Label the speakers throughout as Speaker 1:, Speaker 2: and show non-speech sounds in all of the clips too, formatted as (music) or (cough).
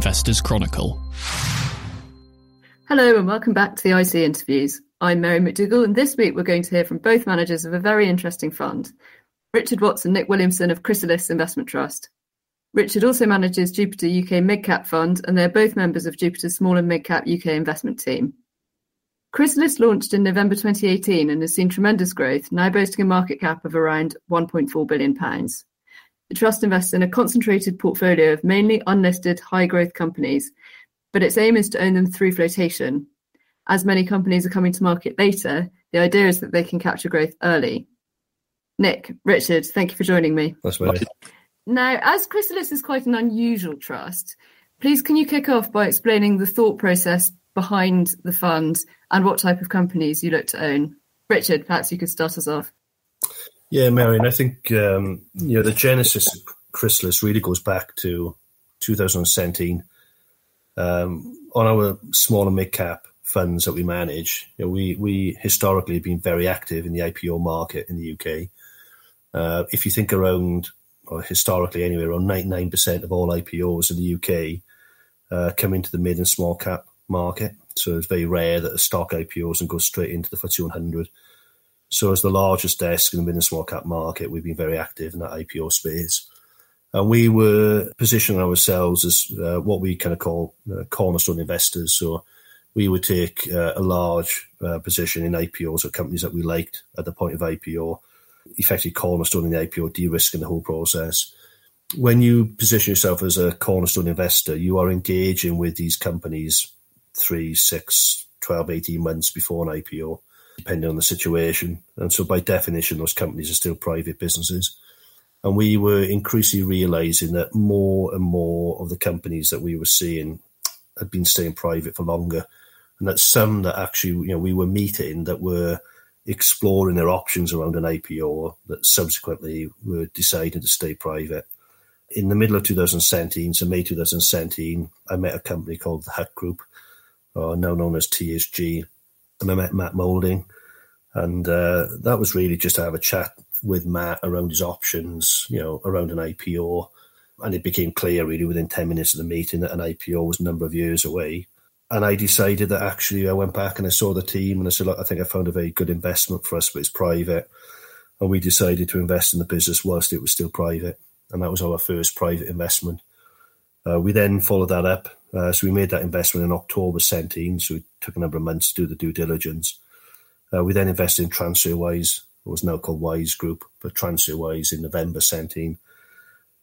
Speaker 1: Investors Chronicle.
Speaker 2: Hello and welcome back to the IC interviews. I'm Mary McDougall, and this week we're going to hear from both managers of a very interesting fund, Richard Watts and Nick Williamson of Chrysalis Investment Trust. Richard also manages Jupiter UK Midcap Fund, and they're both members of Jupiter's Small and Midcap UK investment team. Chrysalis launched in November 2018 and has seen tremendous growth, now boasting a market cap of around £1.4 billion. The trust invests in a concentrated portfolio of mainly unlisted high-growth companies, but its aim is to own them through flotation. As many companies are coming to market later, the idea is that they can capture growth early. Nick, Richard, thank you for joining me.
Speaker 3: That's right.
Speaker 2: Now, as Chrysalis is quite an unusual trust, please can you kick off by explaining the thought process behind the fund and what type of companies you look to own? Richard, perhaps you could start us off.
Speaker 3: Yeah, Marion, I think um, you know the genesis of Chrysalis really goes back to 2017. Um, on our small and mid cap funds that we manage, you know, we we historically have been very active in the IPO market in the UK. Uh, if you think around, or historically anyway, around 99% of all IPOs in the UK uh, come into the mid and small cap market. So it's very rare that a stock IPOs and goes straight into the FTSE 100. So as the largest desk in the mid small cap market, we've been very active in that IPO space. And we were positioning ourselves as uh, what we kind of call uh, cornerstone investors. So we would take uh, a large uh, position in IPOs or companies that we liked at the point of IPO, effectively cornerstone in the IPO, de-risking the whole process. When you position yourself as a cornerstone investor, you are engaging with these companies three, six, 12, 18 months before an IPO, depending on the situation. And so, by definition, those companies are still private businesses. And we were increasingly realizing that more and more of the companies that we were seeing had been staying private for longer. And that some that actually, you know, we were meeting that were exploring their options around an IPO that subsequently were deciding to stay private. In the middle of 2017, so May 2017, I met a company called the Hut Group, or now known as THG. And I met Matt Moulding, and uh, that was really just to have a chat with Matt around his options, you know, around an IPO. And it became clear really within 10 minutes of the meeting that an IPO was a number of years away. And I decided that actually I went back and I saw the team and I said, look, I think I found a very good investment for us, but it's private. And we decided to invest in the business whilst it was still private. And that was our first private investment. Uh, we then followed that up uh, so we made that investment in October 17. So it took a number of months to do the due diligence. Uh, we then invested in TransferWise, it was now called Wise Group, but TransferWise in November 17.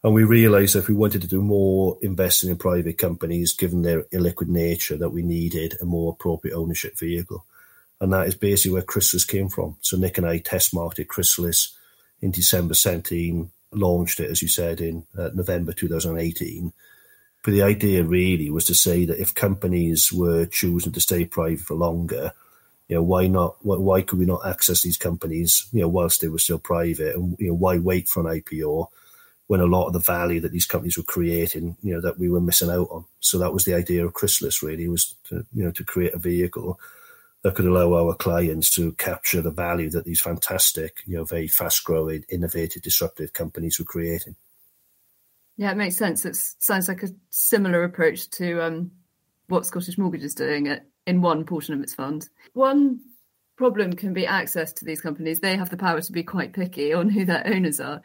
Speaker 3: And we realized that if we wanted to do more investing in private companies, given their illiquid nature, that we needed a more appropriate ownership vehicle. And that is basically where Chrysalis came from. So Nick and I test marketed Chrysalis in December 17, launched it, as you said, in uh, November 2018 but the idea really was to say that if companies were choosing to stay private for longer, you know, why not? Why could we not access these companies, you know, whilst they were still private, and you know, why wait for an IPO when a lot of the value that these companies were creating, you know, that we were missing out on? So that was the idea of Chrysalis. Really, was to you know to create a vehicle that could allow our clients to capture the value that these fantastic, you know, very fast growing, innovative, disruptive companies were creating.
Speaker 2: Yeah, it makes sense. It sounds like a similar approach to um, what Scottish Mortgage is doing in one portion of its fund. One problem can be access to these companies. They have the power to be quite picky on who their owners are.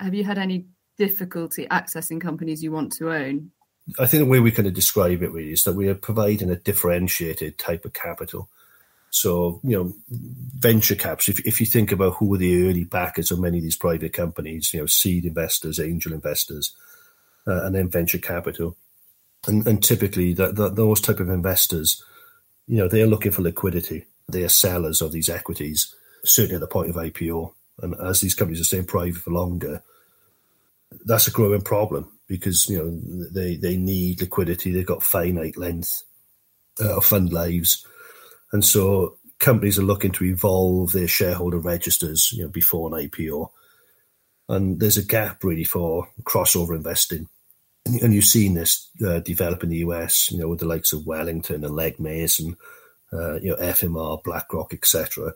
Speaker 2: Have you had any difficulty accessing companies you want to own?
Speaker 3: I think the way we kind of describe it really is that we are providing a differentiated type of capital. So, you know, venture caps, if, if you think about who are the early backers of many of these private companies, you know, seed investors, angel investors, uh, and then venture capital. And, and typically that, that, those type of investors, you know, they're looking for liquidity. They are sellers of these equities, certainly at the point of IPO. And as these companies are staying private for longer, that's a growing problem because, you know, they, they need liquidity. They've got finite length uh, of fund lives and so companies are looking to evolve their shareholder registers, you know, before an IPO. And there's a gap really for crossover investing. And, you've seen this uh, develop in the US, you know, with the likes of Wellington and Legg Mason, uh, you know, FMR, BlackRock, etc.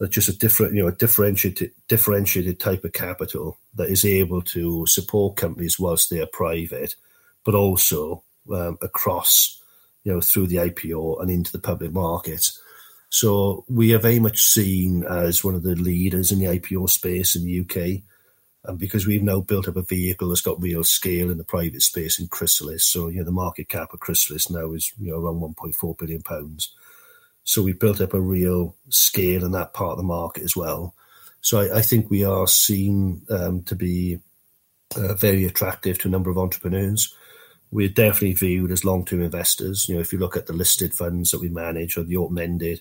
Speaker 3: That's just a different, you know, a differentiated, differentiated type of capital that is able to support companies whilst they are private, but also um, across, you know, through the IPO and into the public market. So we are very much seen as one of the leaders in the IPO space in the UK. And because we've now built up a vehicle that's got real scale in the private space in Chrysalis, so you know the market cap of Chrysalis now is you know around 1.4 billion pounds. So we've built up a real scale in that part of the market as well. So I, I think we are seen um, to be uh, very attractive to a number of entrepreneurs. We're definitely viewed as long-term investors. You know, if you look at the listed funds that we manage or the open-ended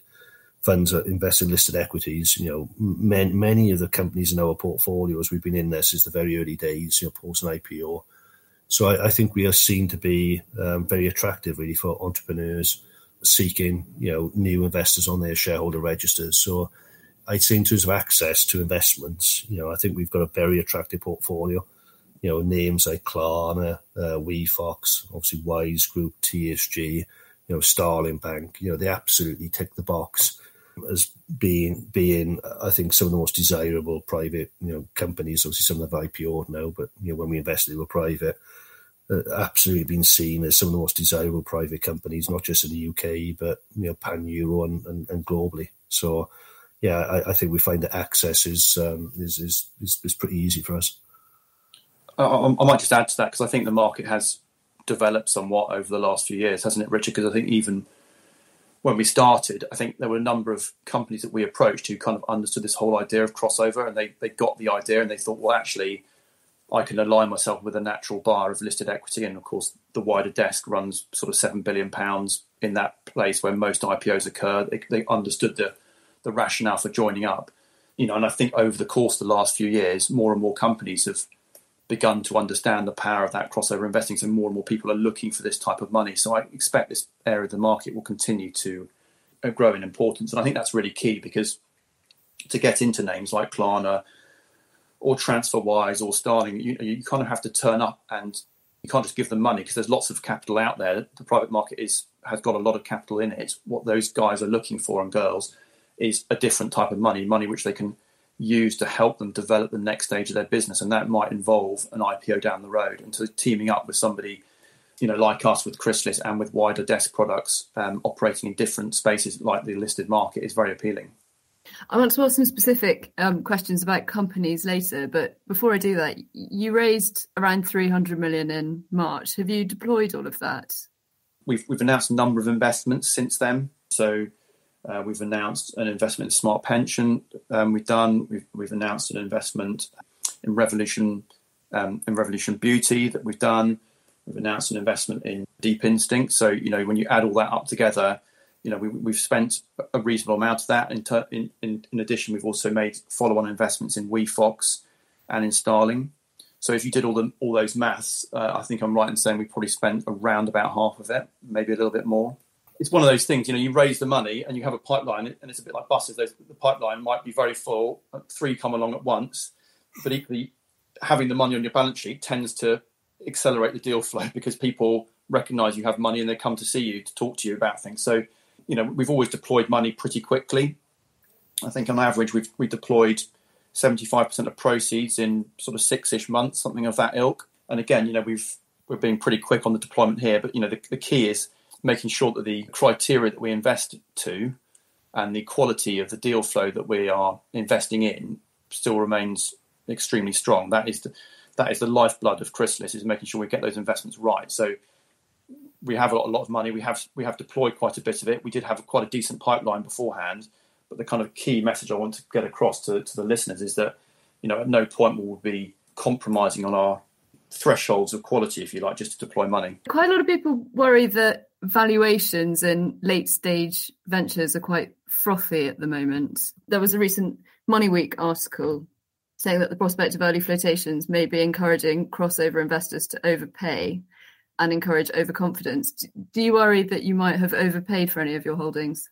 Speaker 3: funds that invest in listed equities, you know, man, many of the companies in our portfolios, we've been in there since the very early days, you know, post an IPO. So I, I think we are seen to be um, very attractive, really, for entrepreneurs seeking, you know, new investors on their shareholder registers. So I'd say in terms of access to investments, you know, I think we've got a very attractive portfolio. You know, names like Klarna, uh, WeFox, obviously Wise Group, THG, you know, Starling Bank. You know, they absolutely tick the box as being being I think some of the most desirable private you know companies. Obviously, some of them have IPO'd now, but you know when we invested, they were private. Uh, absolutely been seen as some of the most desirable private companies, not just in the UK, but you know pan Euro and, and, and, globally. So, yeah, I, I, think we find that access is, um, is, is is is pretty easy for us.
Speaker 1: I, I might just add to that because I think the market has developed somewhat over the last few years, hasn't it, Richard? Because I think even when we started, I think there were a number of companies that we approached who kind of understood this whole idea of crossover and they, they got the idea and they thought, well, actually, I can align myself with a natural buyer of listed equity. And of course, the wider desk runs sort of £7 billion in that place where most IPOs occur. They, they understood the, the rationale for joining up. You know, and I think over the course of the last few years, more and more companies have begun to understand the power of that crossover investing. So more and more people are looking for this type of money. So I expect this area of the market will continue to uh, grow in importance. And I think that's really key because to get into names like Klarna or TransferWise or Starling, you, you kind of have to turn up and you can't just give them money because there's lots of capital out there. The private market is has got a lot of capital in it. What those guys are looking for and girls is a different type of money, money which they can use to help them develop the next stage of their business, and that might involve an IPO down the road. And so teaming up with somebody, you know, like us with Chrysalis and with wider desk products um, operating in different spaces like the listed market is very appealing.
Speaker 2: I want to ask some specific um, questions about companies later, but before I do that, you raised around 300 million in March. Have you deployed all of that?
Speaker 1: We've we've announced a number of investments since then. So uh, we've announced an investment in Smart Pension. Um, we've done. We've, we've announced an investment in Revolution um, in Revolution Beauty that we've done. We've announced an investment in Deep Instinct. So you know when you add all that up together, you know we, have spent a reasonable amount of that. In, ter- in, in, in addition, we've also made follow-on investments in WeFox and in Starling. So if you did all the all those maths, uh, I think I'm right in saying we probably spent around about half of it, maybe a little bit more it's one of those things, you know, you raise the money and you have a pipeline, and it's a bit like buses. the pipeline might be very full, uh, three come along at once, but equally, having the money on your balance sheet tends to accelerate the deal flow (laughs) because people recognize you have money and they come to see you to talk to you about things. So, you know, we've always deployed money pretty quickly. I think on average, we've we deployed 75% of proceeds in sort of six-ish months, something of that ilk. And again, you know, we've we're being pretty quick on the deployment here, but you know, the, the key is making sure that the criteria that we invest to and the quality of the deal flow that we are investing in still remains extremely strong. That is the, that is the lifeblood of Chrysalis is making sure we get those investments right. So we have a lot, a lot of money. We have we have deployed quite a bit of it. We did have quite a decent pipeline beforehand. But the kind of key message I want to get across to, to the listeners is that you know at no point will we be compromising on our thresholds of quality, if you like, just to deploy money.
Speaker 2: Quite a lot of people worry that valuations in late stage ventures are quite frothy at the moment. There was a recent Money Week article saying that the prospect of early flotations may be encouraging crossover investors to overpay and encourage overconfidence. Do you worry that you might have overpaid for any of your holdings?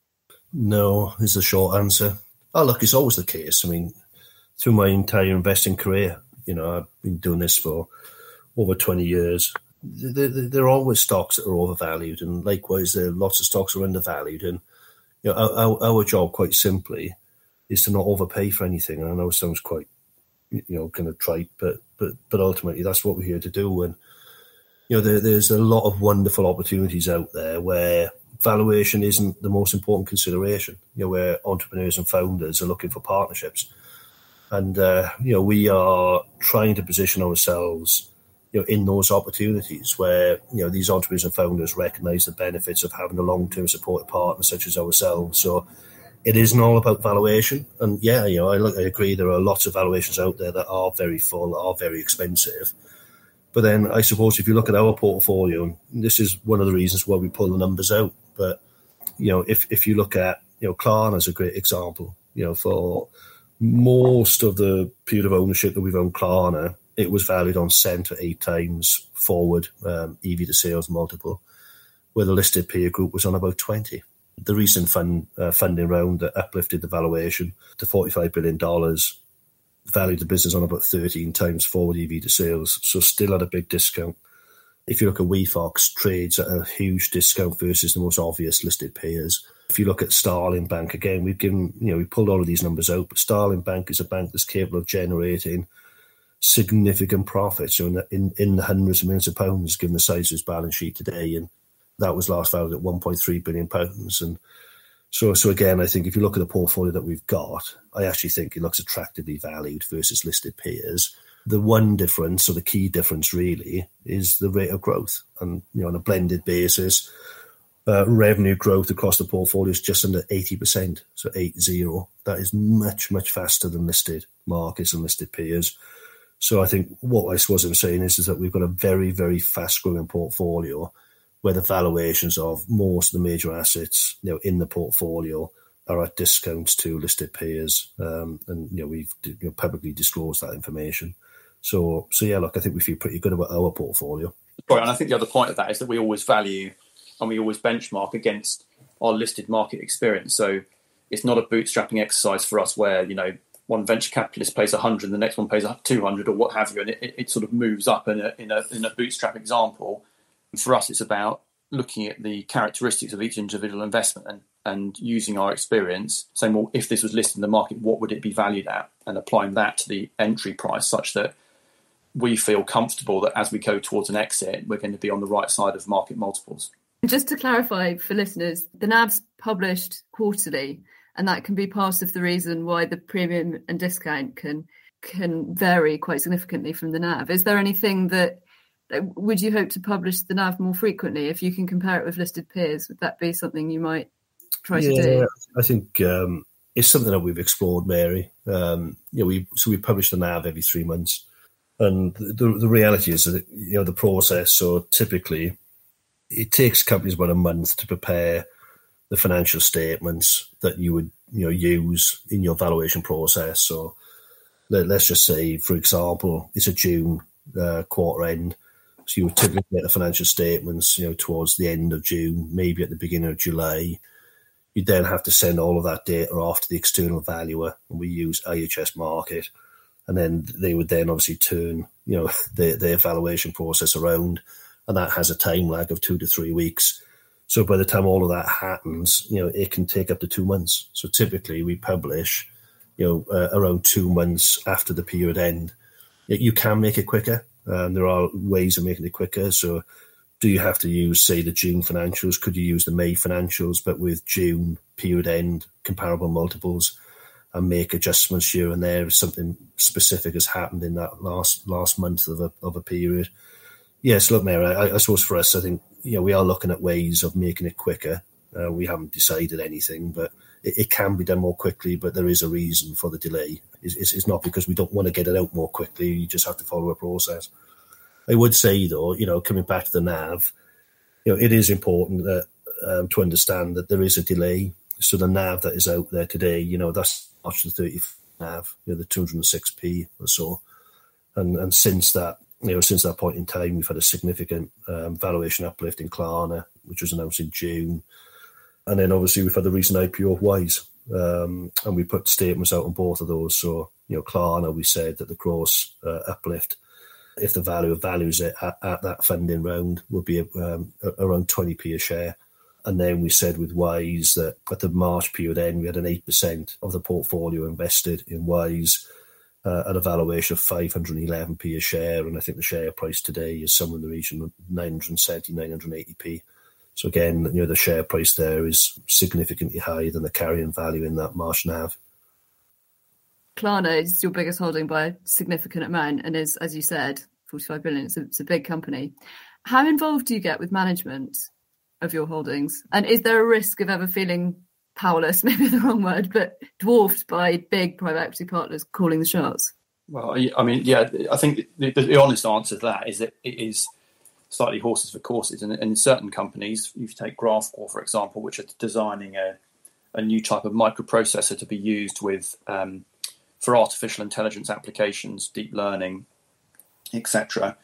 Speaker 3: No, is the short answer. Oh, look, it's always the case. I mean, through my entire investing career, you know, I've been doing this for over 20 years, there, are always stocks that are overvalued, and likewise, there are lots of stocks are undervalued. And you know, our, our job, quite simply, is to not overpay for anything. And I know it sounds quite, you know, kind of trite, but but but ultimately, that's what we're here to do. And you know, there, there's a lot of wonderful opportunities out there where valuation isn't the most important consideration. You know, where entrepreneurs and founders are looking for partnerships, and uh, you know, we are trying to position ourselves, you know, in those opportunities where you know these entrepreneurs and founders recognise the benefits of having a long-term supportive partner such as ourselves. So. It isn't all about valuation, and yeah, you know, I, I agree. There are lots of valuations out there that are very full, are very expensive, but then I suppose if you look at our portfolio, this is one of the reasons why we pull the numbers out. But you know, if if you look at you know, Klarna is a great example. You know, for most of the period of ownership that we've owned Klarna, it was valued on to eight times forward um, EV to sales multiple, where the listed peer group was on about twenty. The recent fund uh, funding round that uplifted the valuation to forty five billion dollars valued the business on about 13 times forward EV to sales, so still at a big discount. If you look at WeFox, trades at a huge discount versus the most obvious listed peers. If you look at Starling Bank, again, we've given, you know, we pulled all of these numbers out, but Starling Bank is a bank that's capable of generating significant profits, so in the, in, in the hundreds of millions of pounds, given the size of its balance sheet today. And that was last valued at 1.3 billion pounds. And so, so again, I think if you look at the portfolio that we've got, I actually think it looks attractively valued versus listed peers. The one difference, or the key difference, really, is the rate of growth. And you know, on a blended basis, uh, revenue growth across the portfolio is just under eighty percent, so eight zero. That is much much faster than listed markets and listed peers. So I think what I suppose I'm saying is, is that we've got a very very fast growing portfolio where the valuations of most of the major assets, you know, in the portfolio are at discounts to listed peers, um, and you know we've you know, publicly disclosed that information. So, so yeah, look, I think we feel pretty good about our portfolio.
Speaker 1: Right, and I think the other point of that is that we always value and we always benchmark against our listed market experience. So, it's not a bootstrapping exercise for us where you know one venture capitalist pays 100 the next one pays 200 or what have you and it, it, sort of moves up in a, in a, in a bootstrap example for us, it's about looking at the characteristics of each individual investment and, and using our experience, saying, well, if this was listed in the market, what would it be valued at? And applying that to the entry price such that we feel comfortable that as we go towards an exit, we're going to be on the right side of market multiples.
Speaker 2: Just to clarify for listeners, the NAV's published quarterly, and that can be part of the reason why the premium and discount can can vary quite significantly from the NAV. Is there anything that would you hope to publish the NAV more frequently if you can compare it with listed peers? Would that be something you might try yeah, to do?
Speaker 3: I think um, it's something that we've explored, Mary. Um, you know, we so we publish the NAV every three months, and the the reality is that you know the process. So typically, it takes companies about a month to prepare the financial statements that you would you know use in your valuation process. So let, us just say, for example, it's a June uh, quarter end so you would typically get the financial statements, you know, towards the end of June, maybe at the beginning of July. You'd then have to send all of that data off to the external valuer, and we use IHS Markit, and then they would then obviously turn, you know, (laughs) their, their evaluation process around, and that has a time lag of two to three weeks. So by the time all of that happens, you know, it can take up to two months. So typically we publish, you know, uh, around two months after the period end. You can make it quicker, um, there are ways of making it quicker. So, do you have to use, say, the June financials? Could you use the May financials, but with June period end comparable multiples, and make adjustments here and there if something specific has happened in that last last month of a of a period? Yes, look, Mary, I, I suppose for us, I think you know we are looking at ways of making it quicker. Uh, we haven't decided anything, but it, it, can be done more quickly, but there is a reason for the delay. It's, it's, it's, not because we don't want to get it out more quickly. You just have to follow a process. I would say, though, you know, coming back to the NAV, you know, it is important that um, to understand that there is a delay. So the NAV that is out there today, you know, that's March the 30th NAV, you know, the 206p or so. And, and since that, you know, since that point in time, we've had a significant um, valuation uplift in Klarna, which was announced in June. And then obviously we've had the recent IPO of Wise, um, and we put statements out on both of those. So, you know, Klarna, we said that the gross uh, uplift, if the value of values it at, at that funding round, would be um, around 20p a share. And then we said with Wise that at the March period end, we had an 8% of the portfolio invested in Wise. Uh, at a valuation of 511p a share, and I think the share price today is somewhere in the region of 970, 980p. So again, you know, the share price there is significantly higher than the carrying value in that Marsh NAV.
Speaker 2: Klarna is your biggest holding by a significant amount and is, as you said, 45 billion. It's a, it's a big company. How involved do you get with management of your holdings? And is there a risk of ever feeling powerless, (laughs) maybe the wrong word, but dwarfed by big private equity partners calling the shots?
Speaker 1: Well, I mean, yeah, I think the, the, honest answer to that is that it is slightly horses for courses. And, in certain companies, if you take Graphcore, for example, which are designing a, a new type of microprocessor to be used with um, for artificial intelligence applications, deep learning, etc.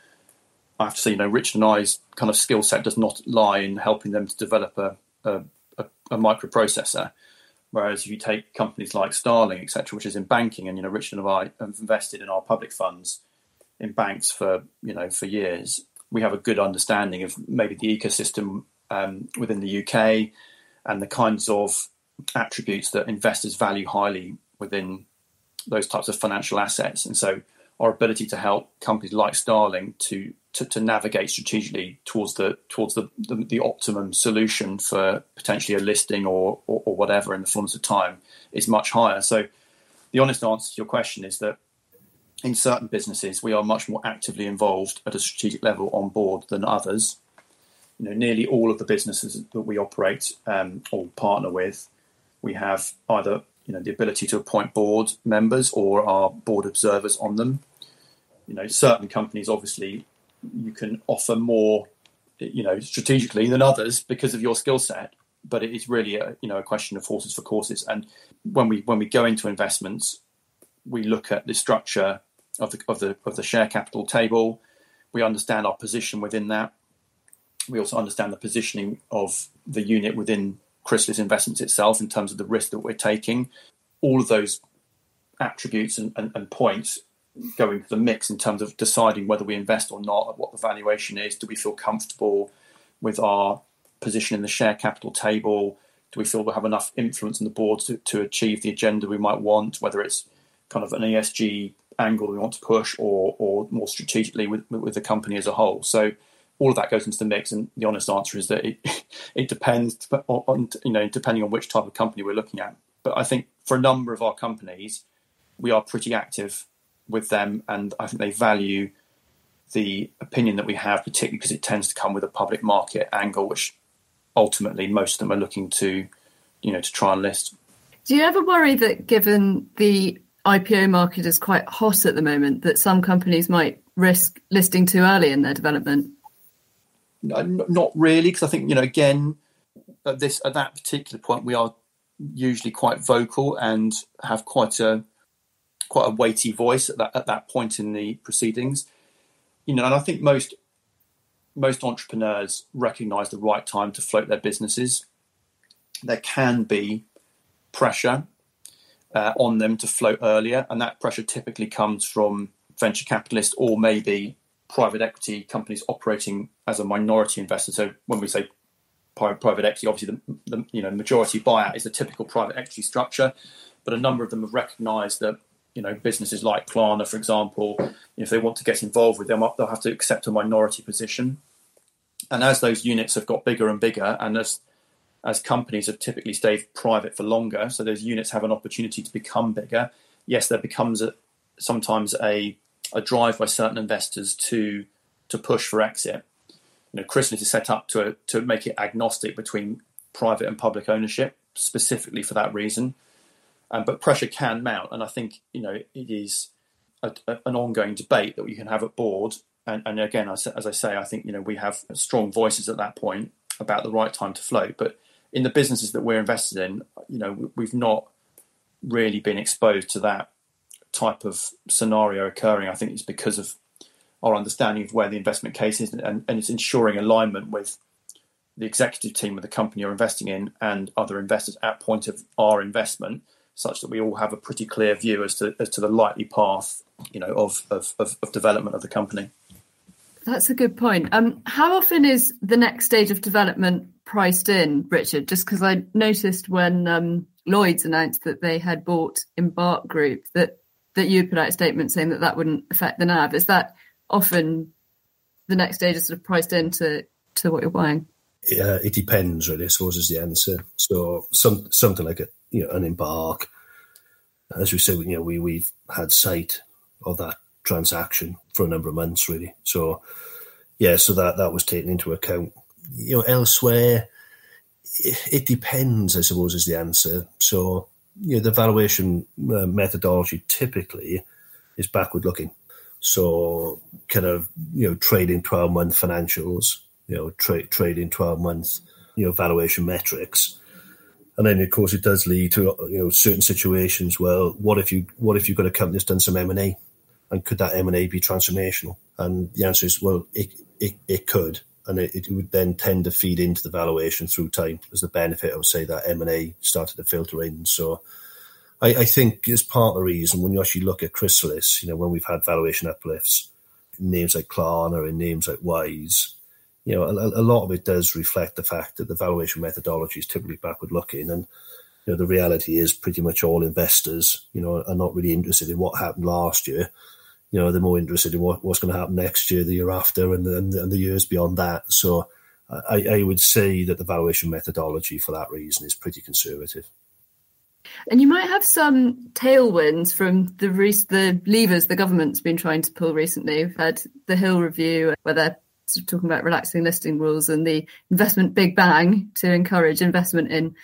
Speaker 1: I have to say, you know, Richard and I's kind of skill set does not lie in helping them to develop a, a, a, a microprocessor. Whereas if you take companies like Starling, etc., which is in banking, and you know, Richard and I have invested in our public funds in banks for you know for years, we have a good understanding of maybe the ecosystem um, within the UK and the kinds of attributes that investors value highly within those types of financial assets. And so our ability to help companies like Starling to to, to navigate strategically towards the towards the, the, the, optimum solution for potentially a listing or, or, or whatever in the fullness of time is much higher. So the honest answer to your question is that in certain businesses we are much more actively involved at a strategic level on board than others. You know, nearly all of the businesses that we operate um, or partner with, we have either you know the ability to appoint board members or our board observers on them. You know, certain companies obviously you can offer more, you know, strategically than others because of your skill set. But it is really a you know a question of horses for courses. And when we when we go into investments, we look at the structure of the of the of the share capital table. We understand our position within that. We also understand the positioning of the unit within Chrysalis Investments itself in terms of the risk that we're taking. All of those attributes and, and, and points go into the mix in terms of deciding whether we invest or not, what the valuation is. Do we feel comfortable with our position in the share capital table? Do we feel we have enough influence on the board to, to achieve the agenda we might want, whether it's kind of an ESG angle we want to push or, or more strategically with, with the company as a whole? So all of that goes into the mix. And the honest answer is that it (laughs) it depends on you know depending on which type of company we're looking at. But I think for a number of our companies, we are pretty active with them, and I think they value the opinion that we have, particularly because it tends to come with a public market angle, which ultimately most of them are looking to you know to try and list.
Speaker 2: Do you ever worry that given the IPO market is quite hot at the moment, that some companies might risk listing too early in their development?
Speaker 1: Not really, because I think you know again at this at that particular point we are usually quite vocal and have quite a quite a weighty voice at that at that point in the proceedings. You know, and I think most most entrepreneurs recognise the right time to float their businesses. There can be pressure uh, on them to float earlier, and that pressure typically comes from venture capitalists or maybe private equity companies operating as a minority investor. So when we say private equity, obviously the, the you know majority buyout is the typical private equity structure, but a number of them have recognised that you know businesses like Klarna, for example, if they want to get involved with them, they'll have to accept a minority position. And as those units have got bigger and bigger, and as as companies have typically stayed private for longer, so those units have an opportunity to become bigger. Yes, there becomes a, sometimes a a drive by certain investors to to push for exit. You know, Chrysalis is set up to to make it agnostic between private and public ownership, specifically for that reason. Um, but pressure can mount, and I think you know it is a, a, an ongoing debate that we can have at board. And, and again, as, as I say, I think you know we have strong voices at that point about the right time to float. But in the businesses that we're invested in, you know, we've not really been exposed to that type of scenario occurring, I think it's because of our understanding of where the investment case is and, and it's ensuring alignment with the executive team of the company you're investing in and other investors at point of our investment, such that we all have a pretty clear view as to as to the likely path, you know, of of, of, of development of the company.
Speaker 2: That's a good point. Um, how often is the next stage of development priced in, Richard? Just because I noticed when um, Lloyd's announced that they had bought Embark Group that that you put out a statement saying that that wouldn't affect the NAV. Is that often the next stage is sort of priced into to what you're buying?
Speaker 3: Uh, it depends, really. I suppose is the answer. So some something like a you know an embark, as we said, you know we we've had sight of that transaction for a number of months, really. So yeah, so that that was taken into account. You know, elsewhere, it, it depends. I suppose is the answer. So you know, the valuation uh, methodology typically is backward looking. So kind of, you know, trading 12 month financials, you know, tra- trading 12 month, you know, valuation metrics. And then, of course, it does lead to, you know, certain situations. Well, what if you, what if you've got a company that's done some M&A and could that M&A be transformational? And the answer is, well, it, it, it could and it, it, would then tend to feed into the valuation through time as the benefit of say that M and A started to filter in. So I, I, think it's part of the reason when you actually look at Chrysalis, you know, when we've had valuation uplifts, names like Klarna and names like Wise, you know, a, a, lot of it does reflect the fact that the valuation methodology is typically backward looking and you know, the reality is pretty much all investors, you know, are not really interested in what happened last year you know, they're more interested in what, what's going to happen next year, the year after, and, and, and the years beyond that. So I, I would say that the valuation methodology for that reason is pretty conservative.
Speaker 2: And you might have some tailwinds from the the levers the government's been trying to pull recently. We've had the Hill review where they're sort of talking about relaxing listing rules and the investment big bang to encourage investment in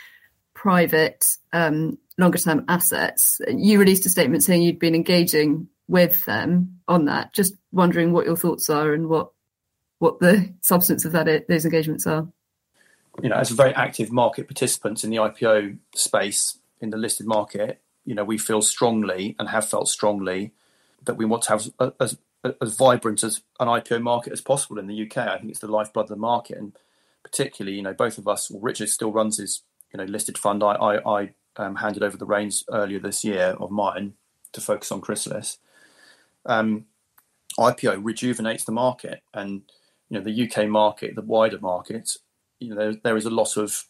Speaker 2: private um, longer term assets. You released a statement saying you'd been engaging with them on that. Just wondering what your thoughts are and what what the substance of that those engagements are.
Speaker 1: You know, as a very active market participants in the IPO space in the listed market, you know, we feel strongly and have felt strongly that we want to have as as vibrant as an IPO market as possible in the UK. I think it's the lifeblood of the market, and particularly, you know, both of us. Well, Richard still runs his you know listed fund. I I, I um, handed over the reins earlier this year of mine to focus on Chrysalis um, IPO rejuvenates the market, and you know the UK market, the wider market, you know there, there is a lot of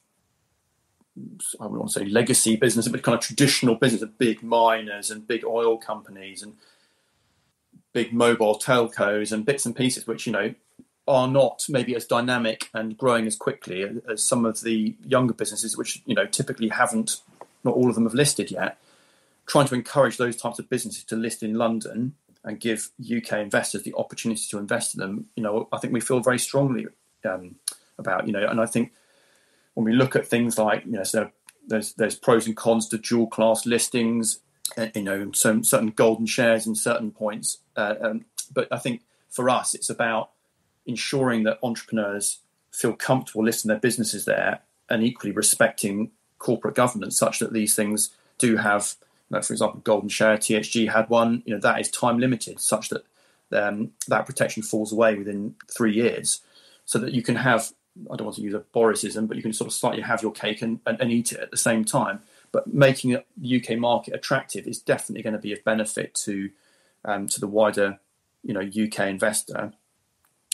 Speaker 1: I would want to say legacy business, but kind of traditional business of big miners and big oil companies and big mobile telcos and bits and pieces, which you know are not maybe as dynamic and growing as quickly as some of the younger businesses, which you know typically haven't, not all of them have listed yet. Trying to encourage those types of businesses to list in London and give UK investors the opportunity to invest in them, you know, I think we feel very strongly um, about, you know, and I think when we look at things like, you know, so there's there's pros and cons to dual class listings, you know, some certain golden shares in certain points, uh, um, but I think for us it's about ensuring that entrepreneurs feel comfortable listing their businesses there and equally respecting corporate governance such that these things do have like for example, Golden Share, THG had one. You know that is time limited, such that um, that protection falls away within three years, so that you can have. I don't want to use a Borisism, but you can sort of slightly have your cake and, and, and eat it at the same time. But making the UK market attractive is definitely going to be of benefit to um, to the wider, you know, UK investor.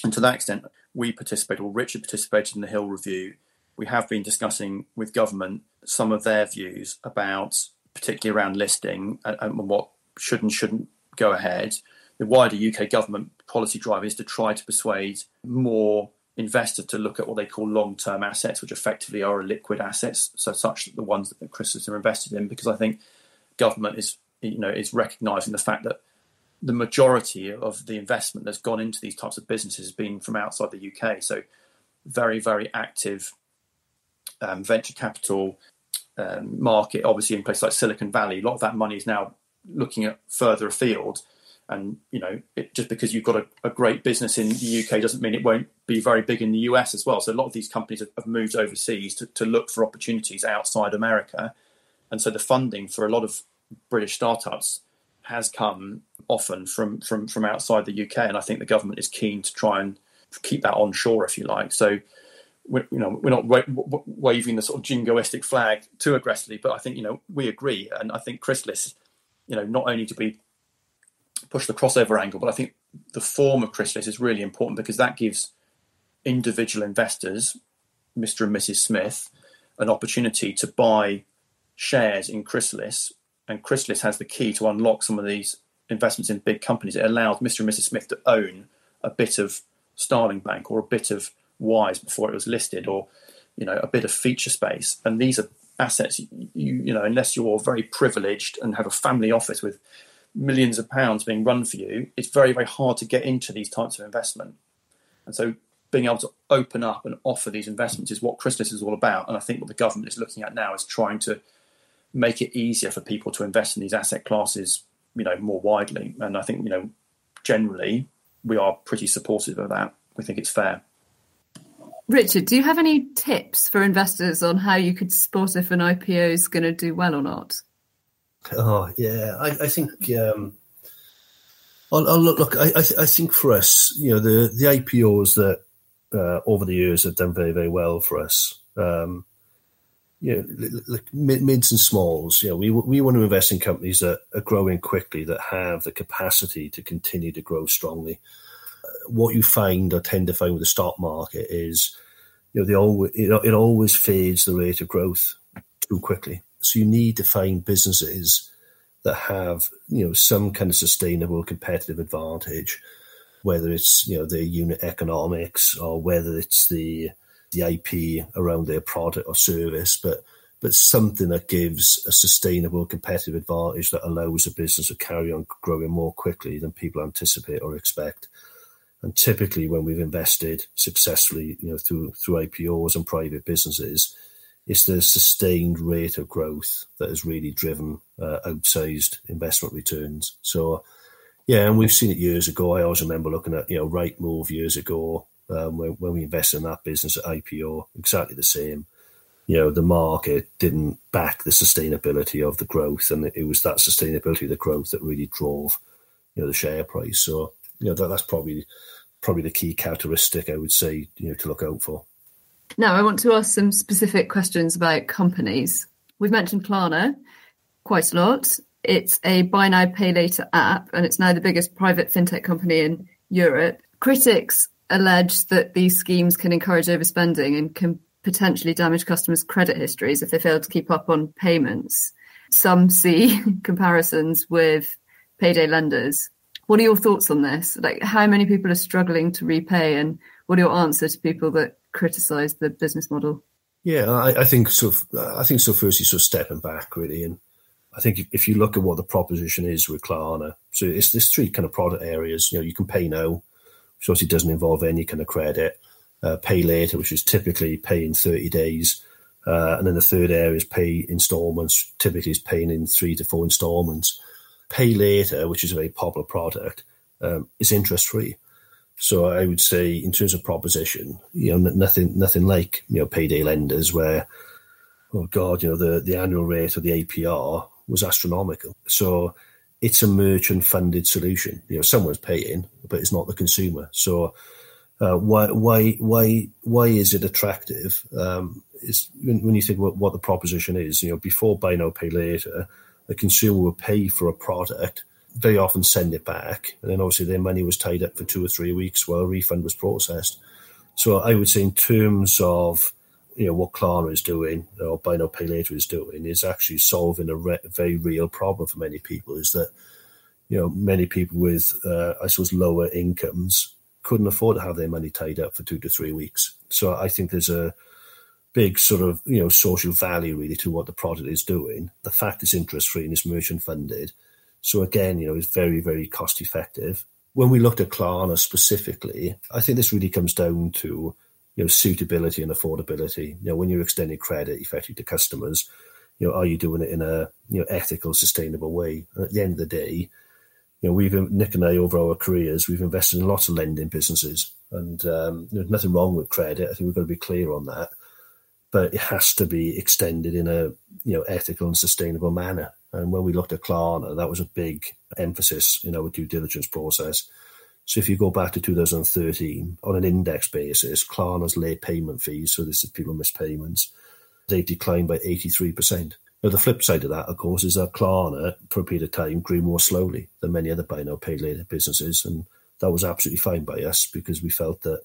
Speaker 1: And to that extent, we participated, or Richard participated in the Hill review. We have been discussing with government some of their views about particularly around listing and, and what should and shouldn't go ahead. The wider UK government policy drive is to try to persuade more investors to look at what they call long-term assets, which effectively are liquid assets, so such that the ones that Chrysalis are invested in, because I think government is you know is recognising the fact that the majority of the investment that's gone into these types of businesses has been from outside the UK. So very very active um, venture capital um, market, obviously in places like Silicon Valley, a lot of that money is now looking at further afield. And you know, it, just because you've got a, a, great business in the UK doesn't mean it won't be very big in the US as well. So a lot of these companies have, have moved overseas to, to look for opportunities outside America, and so the funding for a lot of British startups has come often from from from outside the UK. And I think the government is keen to try and keep that onshore, if you like. So we're, you know, we're not wa- waving the sort of jingoistic flag too aggressively, but I think you know we agree, and I think Chrysalis, you know, not only to be push the crossover angle, but I think the form of Chrysalis is really important because that gives individual investors, Mr. and Mrs. Smith, an opportunity to buy shares in Chrysalis and Chrysalis has the key to unlock some of these investments in big companies. It allowed Mr. and Mrs. Smith to own a bit of Starling Bank or a bit of Wise before it was listed, or you know a bit of Featurespace. And these are assets you you know unless you're very privileged and have a family office with millions of pounds being run for you, it's very very hard to get into these types of investment. And so being able to open up and offer these investments is what Chrysalis is all about. And I think what the government is looking at now is trying to make it easier for people to invest in these asset classes, you know, more widely. And I think, you know, generally we are pretty supportive of that. We think it's fair.
Speaker 2: Richard, do you have any tips for investors on how you could spot if an IPO is going to do well or not?
Speaker 3: Oh yeah, I, I think um, I'll, I'll look. Look, I, I, think for us, you know, the the IPOs that uh, over the years have done very very well for us. Um, you know, like mids and smalls. You know, we we want to invest in companies that are growing quickly, that have the capacity to continue to grow strongly what you find or tend to find with the stock market is, you know, they always it, it always fades the rate of growth too quickly. So you need to find businesses that have you know some kind of sustainable competitive advantage, whether it's you know their unit economics or whether it's the the IP around their product or service, but but something that gives a sustainable competitive advantage that allows a business to carry on growing more quickly than people anticipate or expect. And typically, when we've invested successfully, you know, through through IPOs and private businesses, it's the sustained rate of growth that has really driven uh, outsized investment returns. So, yeah, and we've seen it years ago. I always remember looking at you know Rightmove years ago um, when, when we invested in that business at IPO, exactly the same. You know, the market didn't back the sustainability of the growth, and it was that sustainability of the growth that really drove you know the share price. So, you know, that, that's probably probably the key characteristic I would say you know to look out for.
Speaker 2: Now, I want to ask some specific questions about companies. We've mentioned Klarna quite a lot. It's a buy now, pay later app, and it's now the biggest private fintech company in Europe. Critics allege that these schemes can encourage overspending and can potentially damage customers' credit histories if they fail to keep up on payments. Some see (laughs) comparisons with payday lenders. What are your thoughts on this? Like, how many people are struggling to repay, and what your answers to people that criticise the business model?
Speaker 3: Yeah, I, I, think so. I think so. Firstly, sort of stepping back really, and I think if you look at what the proposition is with Klarna, so it's there's three kind of product areas. You know, you can pay now, which obviously doesn't involve any kind of credit. Uh, pay later, which is typically pay in 30 days. Uh, and then the third area is pay installments, typically is paying in three to four installments. Pay later, which is a very popular product, um, is interest free. So I would say, in terms of proposition, you know, nothing, nothing like you know payday lenders where, oh god, you know the the annual rate or the APR was astronomical. So it's a merchant funded solution. You know, someone's paying, but it's not the consumer. So uh, why why why why is it attractive? Um, is when, when, you think about what the proposition is, you know, before buy now pay later, the consumer will pay for a product, very often send it back, and then obviously their money was tied up for two or three weeks while a refund was processed. So I would say, in terms of you know what Klarna is doing or buy now pay later is doing, is actually solving a re- very real problem for many people. Is that you know many people with uh, I suppose lower incomes couldn't afford to have their money tied up for two to three weeks. So I think there's a big sort of you know social value really to what the product is doing. The fact it's interest free and it's merchant funded, so again you know it's very very cost effective. When we looked at Klarna specifically, I think this really comes down to you know suitability and affordability. You know when you're extending credit effectively to customers, you know are you doing it in a you know ethical, sustainable way? And at the end of the day, you know we've Nick and I over our careers we've invested in lots of lending businesses, and um, there's nothing wrong with credit. I think we've got to be clear on that but it has to be extended in a you know ethical and sustainable manner. And when we looked at Klarna, that was a big emphasis in our due diligence process. So if you go back to 2013, on an index basis, Klarna's late payment fees, so this is people miss payments, they declined by 83%. Now, the flip side of that, of course, is that Klarna, for a period of time, grew more slowly than many other buy now, pay later businesses. And that was absolutely fine by us because we felt that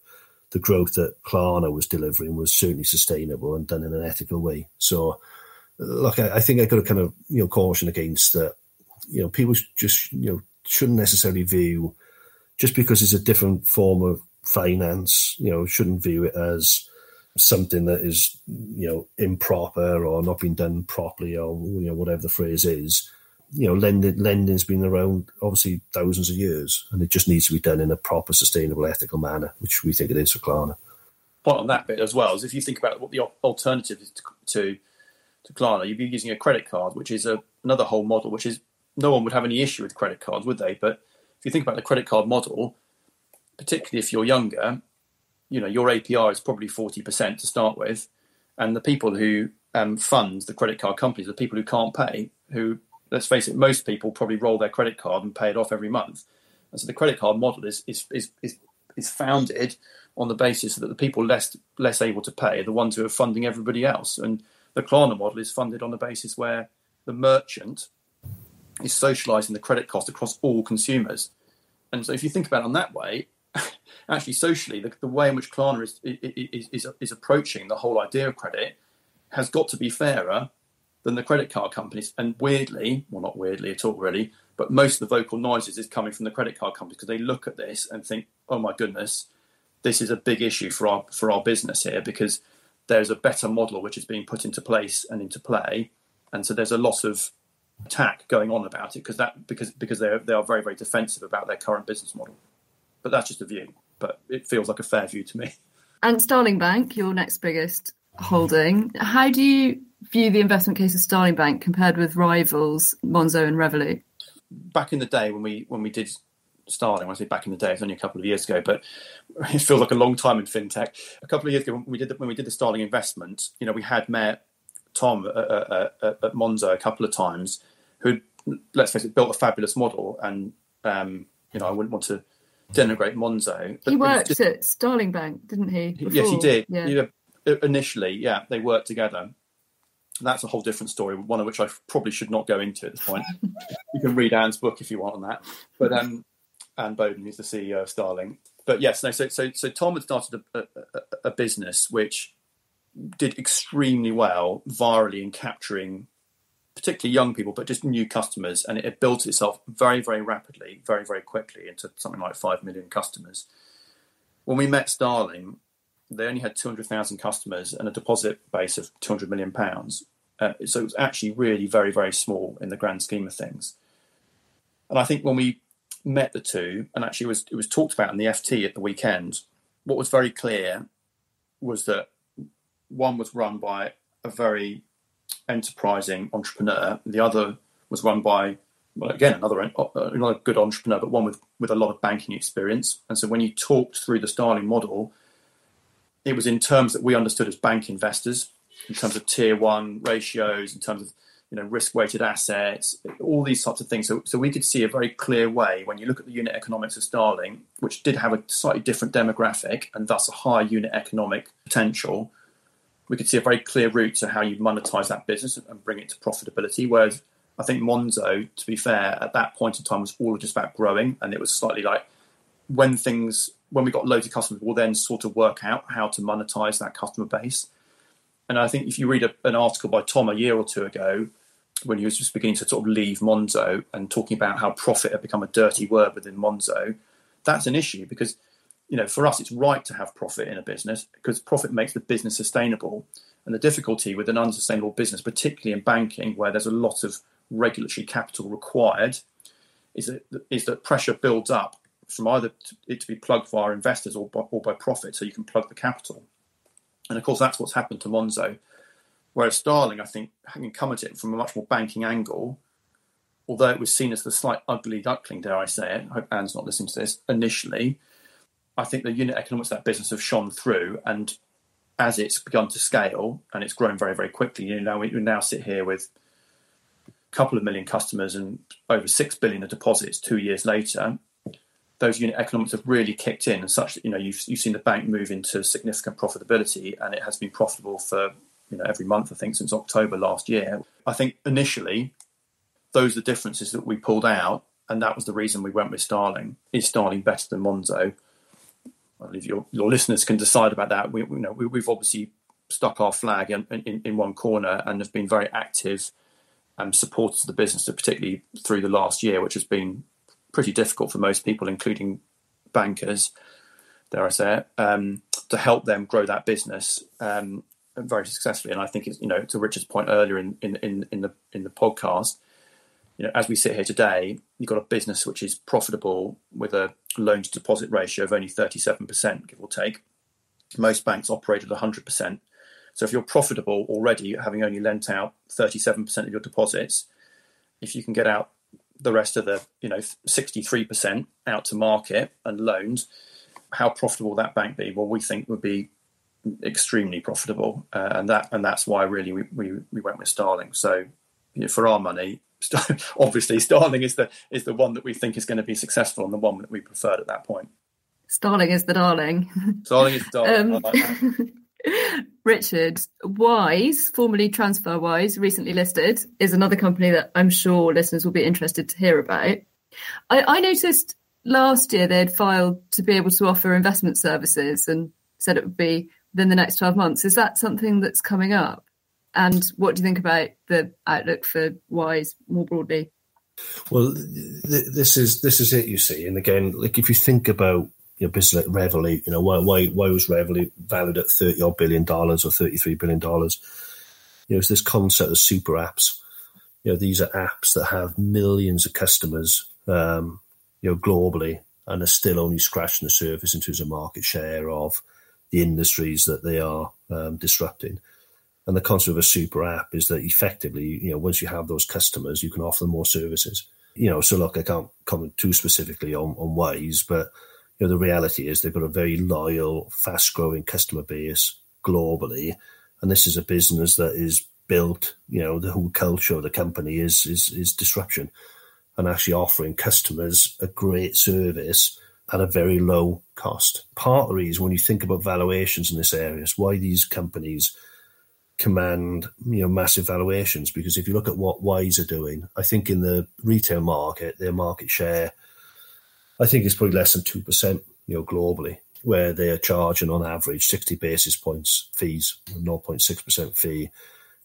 Speaker 3: the growth that Klarna was delivering was certainly sustainable and done in an ethical way. So, look, I, I think I got to kind of you know caution against that. You know, people just you know shouldn't necessarily view just because it's a different form of finance. You know, shouldn't view it as something that is you know improper or not being done properly or you know whatever the phrase is you know lending lending's been around obviously thousands of years and it just needs to be done in a proper sustainable ethical manner which we think it is for Klarna
Speaker 1: point on that bit as well is if you think about what the alternative is to, to, to Klarna you'd be using a credit card which is a, another whole model which is no one would have any issue with credit cards would they but if you think about the credit card model particularly if you're younger you know your APR is probably forty percent to start with, and the people who um, fund the credit card companies are people who can't pay. Who, let's face it, most people probably roll their credit card and pay it off every month. And so the credit card model is is is is, is founded on the basis that the people less less able to pay are the ones who are funding everybody else. And the Klarna model is funded on the basis where the merchant is socialising the credit cost across all consumers. And so if you think about it on that way, (laughs) actually socially, the, the way in which Klarna is, is, is, is approaching the whole idea of credit has got to be fairer than the credit card companies. And weirdly, well, not weirdly at all, really, but most of the vocal noises is coming from the credit card companies because they look at this and think, oh my goodness, this is a big issue for our for our business here because there's a better model which is being put into place and into play, and so there's a lot of attack going on about it because that because because they they are very very defensive about their current business model. But that's just a view but it feels like a fair view to me.
Speaker 2: And Starling Bank, your next biggest holding, how do you view the investment case of Starling Bank compared with rivals Monzo and Revolut?
Speaker 1: Back in the day when we when we did Starling, when I say back in the day, it's only a couple of years ago, but (laughs) it feels like a long time in fintech. A couple of years ago, when we did the, when we did the Starling investment, you know, we had met Tom at, at, at Monzo a couple of times, who, let's face it, built a fabulous model, and um, you know, I wouldn't want to denigrate Monzo.
Speaker 2: He worked just, at Starling Bank, didn't he?
Speaker 1: Before? Yes, he did. Yeah. yeah. Initially, yeah, they worked together. That's a whole different story, one of which I probably should not go into at this point. (laughs) you can read Anne's book if you want on that. But um, Anne Boden, who's the CEO of Starling. But yes, no. So so so Tom had started a, a, a business which did extremely well virally in capturing particularly young people, but just new customers. And it, it built itself very, very rapidly, very, very quickly into something like 5 million customers. When we met Starling, they only had 200,000 customers and a deposit base of 200 million pounds. Uh, so it was actually really very, very small in the grand scheme of things. And I think when we met the two, and actually was, it was talked about in the FT at the weekend, what was very clear was that one was run by a very enterprising entrepreneur. The other was run by, well, again, another uh, another good entrepreneur, but one with with a lot of banking experience. And so when you talked through the Starling model, it was in terms that we understood as bank investors, in terms of tier one ratios, in terms of you know risk weighted assets, all these sorts of things. So, so we could see a very clear way when you look at the unit economics of Starling, which did have a slightly different demographic and thus a high unit economic potential we could see a very clear route to how you monetize that business and bring it to profitability. Whereas I think Monzo, to be fair, at that point in time was all just about growing, and it was slightly like when things when we got loads of customers, we'll then sort of work out how to monetize that customer base. And I think if you read a, an article by Tom a year or two ago, when he was just beginning to sort of leave Monzo and talking about how profit had become a dirty word within Monzo, that's an issue because you know, for us, it's right to have profit in a business because profit makes the business sustainable. And the difficulty with an unsustainable business, particularly in banking, where there's a lot of regulatory capital required, is that is that pressure builds up from either it to be plugged via investors or by, or by profit, so you can plug the capital. And of course, that's what's happened to Monzo. Whereas Starling, I think, having come at it from a much more banking angle, although it was seen as the slight ugly duckling, dare I say it, I hope Anne's not listening to this, initially, I think the unit economics of that business have shone through, and as it's begun to scale and it's grown very, very quickly, you know, we, we now sit here with a couple of million customers and over six billion of deposits two years later. Those unit economics have really kicked in, and such that you know you've you've seen the bank move into significant profitability, and it has been profitable for you know every month I think since October last year. I think initially those are the differences that we pulled out, and that was the reason we went with Starling. Is Starling better than Monzo? I believe your, your listeners can decide about that. We, you know, we, have obviously stuck our flag in, in, in one corner and have been very active and supporters of the business, particularly through the last year, which has been pretty difficult for most people, including bankers, dare I say it, um, to help them grow that business um, very successfully. And I think it's you know to Richard's point earlier in in, in, in the in the podcast, you know, as we sit here today, you've got a business which is profitable with a loan to deposit ratio of only 37%, give or take. Most banks operate at 100%. So if you're profitable already, having only lent out 37% of your deposits, if you can get out the rest of the, you know, 63% out to market and loans, how profitable that bank be? Well, we think would be extremely profitable, uh, and that and that's why really we, we, we went with Starling. So you know, for our money, (laughs) obviously Starling is the is the one that we think is going to be successful and the one that we preferred at that point.
Speaker 2: Starling is the darling.
Speaker 1: Starling is the darling. (laughs) Um,
Speaker 2: Richard, Wise, formerly TransferWise, recently listed, is another company that I'm sure listeners will be interested to hear about. I, I noticed last year they'd filed to be able to offer investment services and said it would be within the next 12 months. Is that something that's coming up? And what do you think about the outlook for Wise more broadly?
Speaker 3: Well, th- this is this is it. You see, and again, like if you think about your know, business like Revolut, you know, why why why was Revolut valued at thirty odd billion dollars or thirty three billion dollars? You know, it's this concept of super apps. You know, these are apps that have millions of customers, um, you know, globally, and are still only scratching the surface in terms of market share of the industries that they are um, disrupting. And the concept of a super app is that effectively, you know, once you have those customers, you can offer them more services. You know, so look, I can't comment too specifically on, on Wise, but you know, the reality is they've got a very loyal, fast growing customer base globally. And this is a business that is built, you know, the whole culture of the company is, is, is disruption and actually offering customers a great service at a very low cost. Part of the reason when you think about valuations in this area is why these companies command you know massive valuations because if you look at what Wise are doing, I think in the retail market, their market share I think it's probably less than 2%, you know, globally, where they are charging on average 60 basis points fees, 0.6% fee.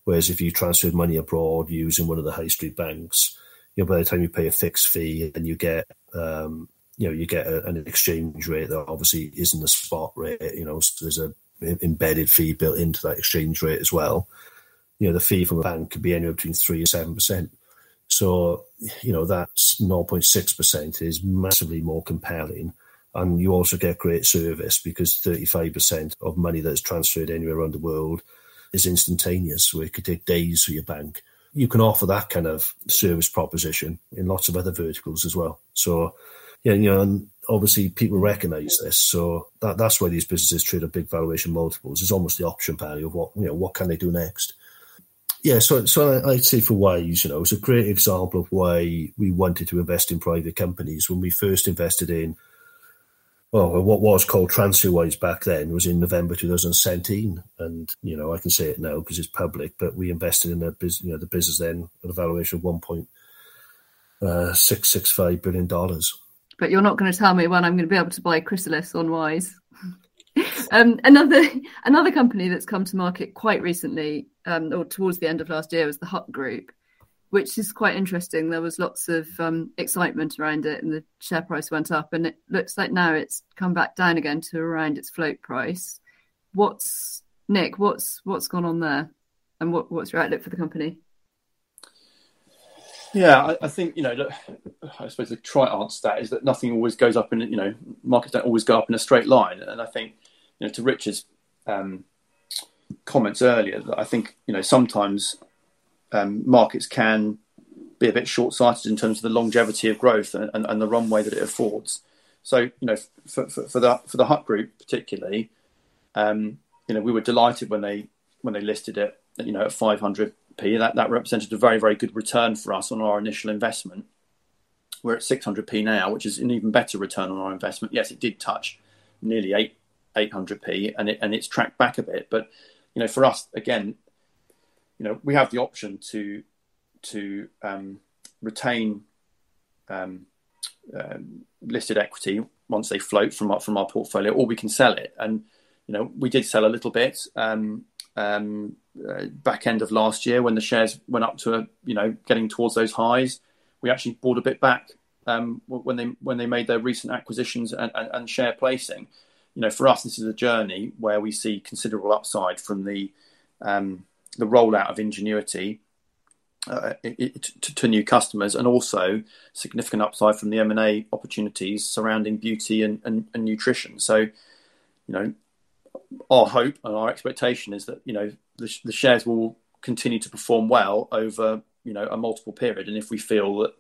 Speaker 3: Whereas if you transferred money abroad using one of the high street banks, you know, by the time you pay a fixed fee and you get, um, you know, you get a, an exchange rate that obviously isn't the spot rate, you know, so there's a embedded fee built into that exchange rate as well. You know, the fee from a bank could be anywhere between three and seven percent. So, you know, that 0.6% is massively more compelling. And you also get great service because 35% of money that's transferred anywhere around the world is instantaneous. So it could take days for your bank. You can offer that kind of service proposition in lots of other verticals as well. So, yeah, you know, and obviously people recognize this. So that, that's why these businesses trade at big valuation multiples. It's almost the option value of what, you know, what can they do next? Yeah, so so I'd say for Wise, you know, it's a great example of why we wanted to invest in private companies. When we first invested in, well, what was called TransferWise back then was in November 2017, and you know I can say it now because it's public. But we invested in a business, you know, the business then at a valuation of one point uh, six six five billion dollars.
Speaker 2: But you're not going to tell me when I'm going to be able to buy Chrysalis on Wise. (laughs) um, another another company that's come to market quite recently, um, or towards the end of last year, was the Hut Group, which is quite interesting. There was lots of um, excitement around it, and the share price went up. And it looks like now it's come back down again to around its float price. What's Nick? What's what's gone on there, and what, what's your outlook for the company?
Speaker 1: Yeah, I, I, think you know. Look, I suppose the try answer to that is that nothing always goes up in you know markets don't always go up in a straight line, and I think you know to Richard's um, comments earlier that I think you know sometimes um, markets can be a bit short sighted in terms of the longevity of growth and, and, and, the runway that it affords. So you know for, for, for the for the Hut Group particularly, um, you know we were delighted when they when they listed it you know at 500 p. That that represented a very very good return for us on our initial investment. We're at 600p now, which is an even better return on our investment. Yes, it did touch nearly eight 800p, and it and it's tracked back a bit. But you know, for us again, you know, we have the option to to um, retain um, um, listed equity once they float from our, from our portfolio, or we can sell it. And you know, we did sell a little bit. Um, um, uh, back end of last year when the shares went up to a, you know getting towards those highs. We actually bought a bit back um, when they when they made their recent acquisitions and, and, and, share placing. You know, for us, this is a journey where we see considerable upside from the um, the rollout of Ingenuity uh, it, to, to, new customers, and also significant upside from the M and A opportunities surrounding beauty and, and, and nutrition. So, you know, our hope and our expectation is that you know the, the shares will continue to perform well over you know a multiple period, and if we feel that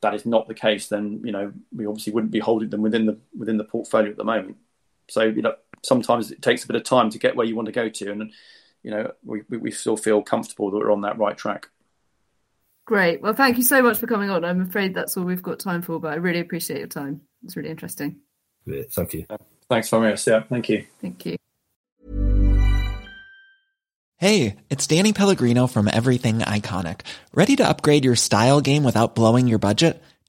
Speaker 1: that is not the case, then you know we obviously wouldn't be holding them within the within the portfolio at the moment. So you know sometimes it takes a bit of time to get where you want to go to, and you know we we still feel comfortable that we're on that right track.
Speaker 2: Great. Well, thank you so much for coming on. I'm afraid that's all we've got time for, but I really appreciate your time. It's really interesting.
Speaker 3: Yeah, Thank you.
Speaker 1: Thanks for me. Yeah, thank you.
Speaker 2: Thank you.
Speaker 4: Hey, it's Danny Pellegrino from Everything Iconic. Ready to upgrade your style game without blowing your budget?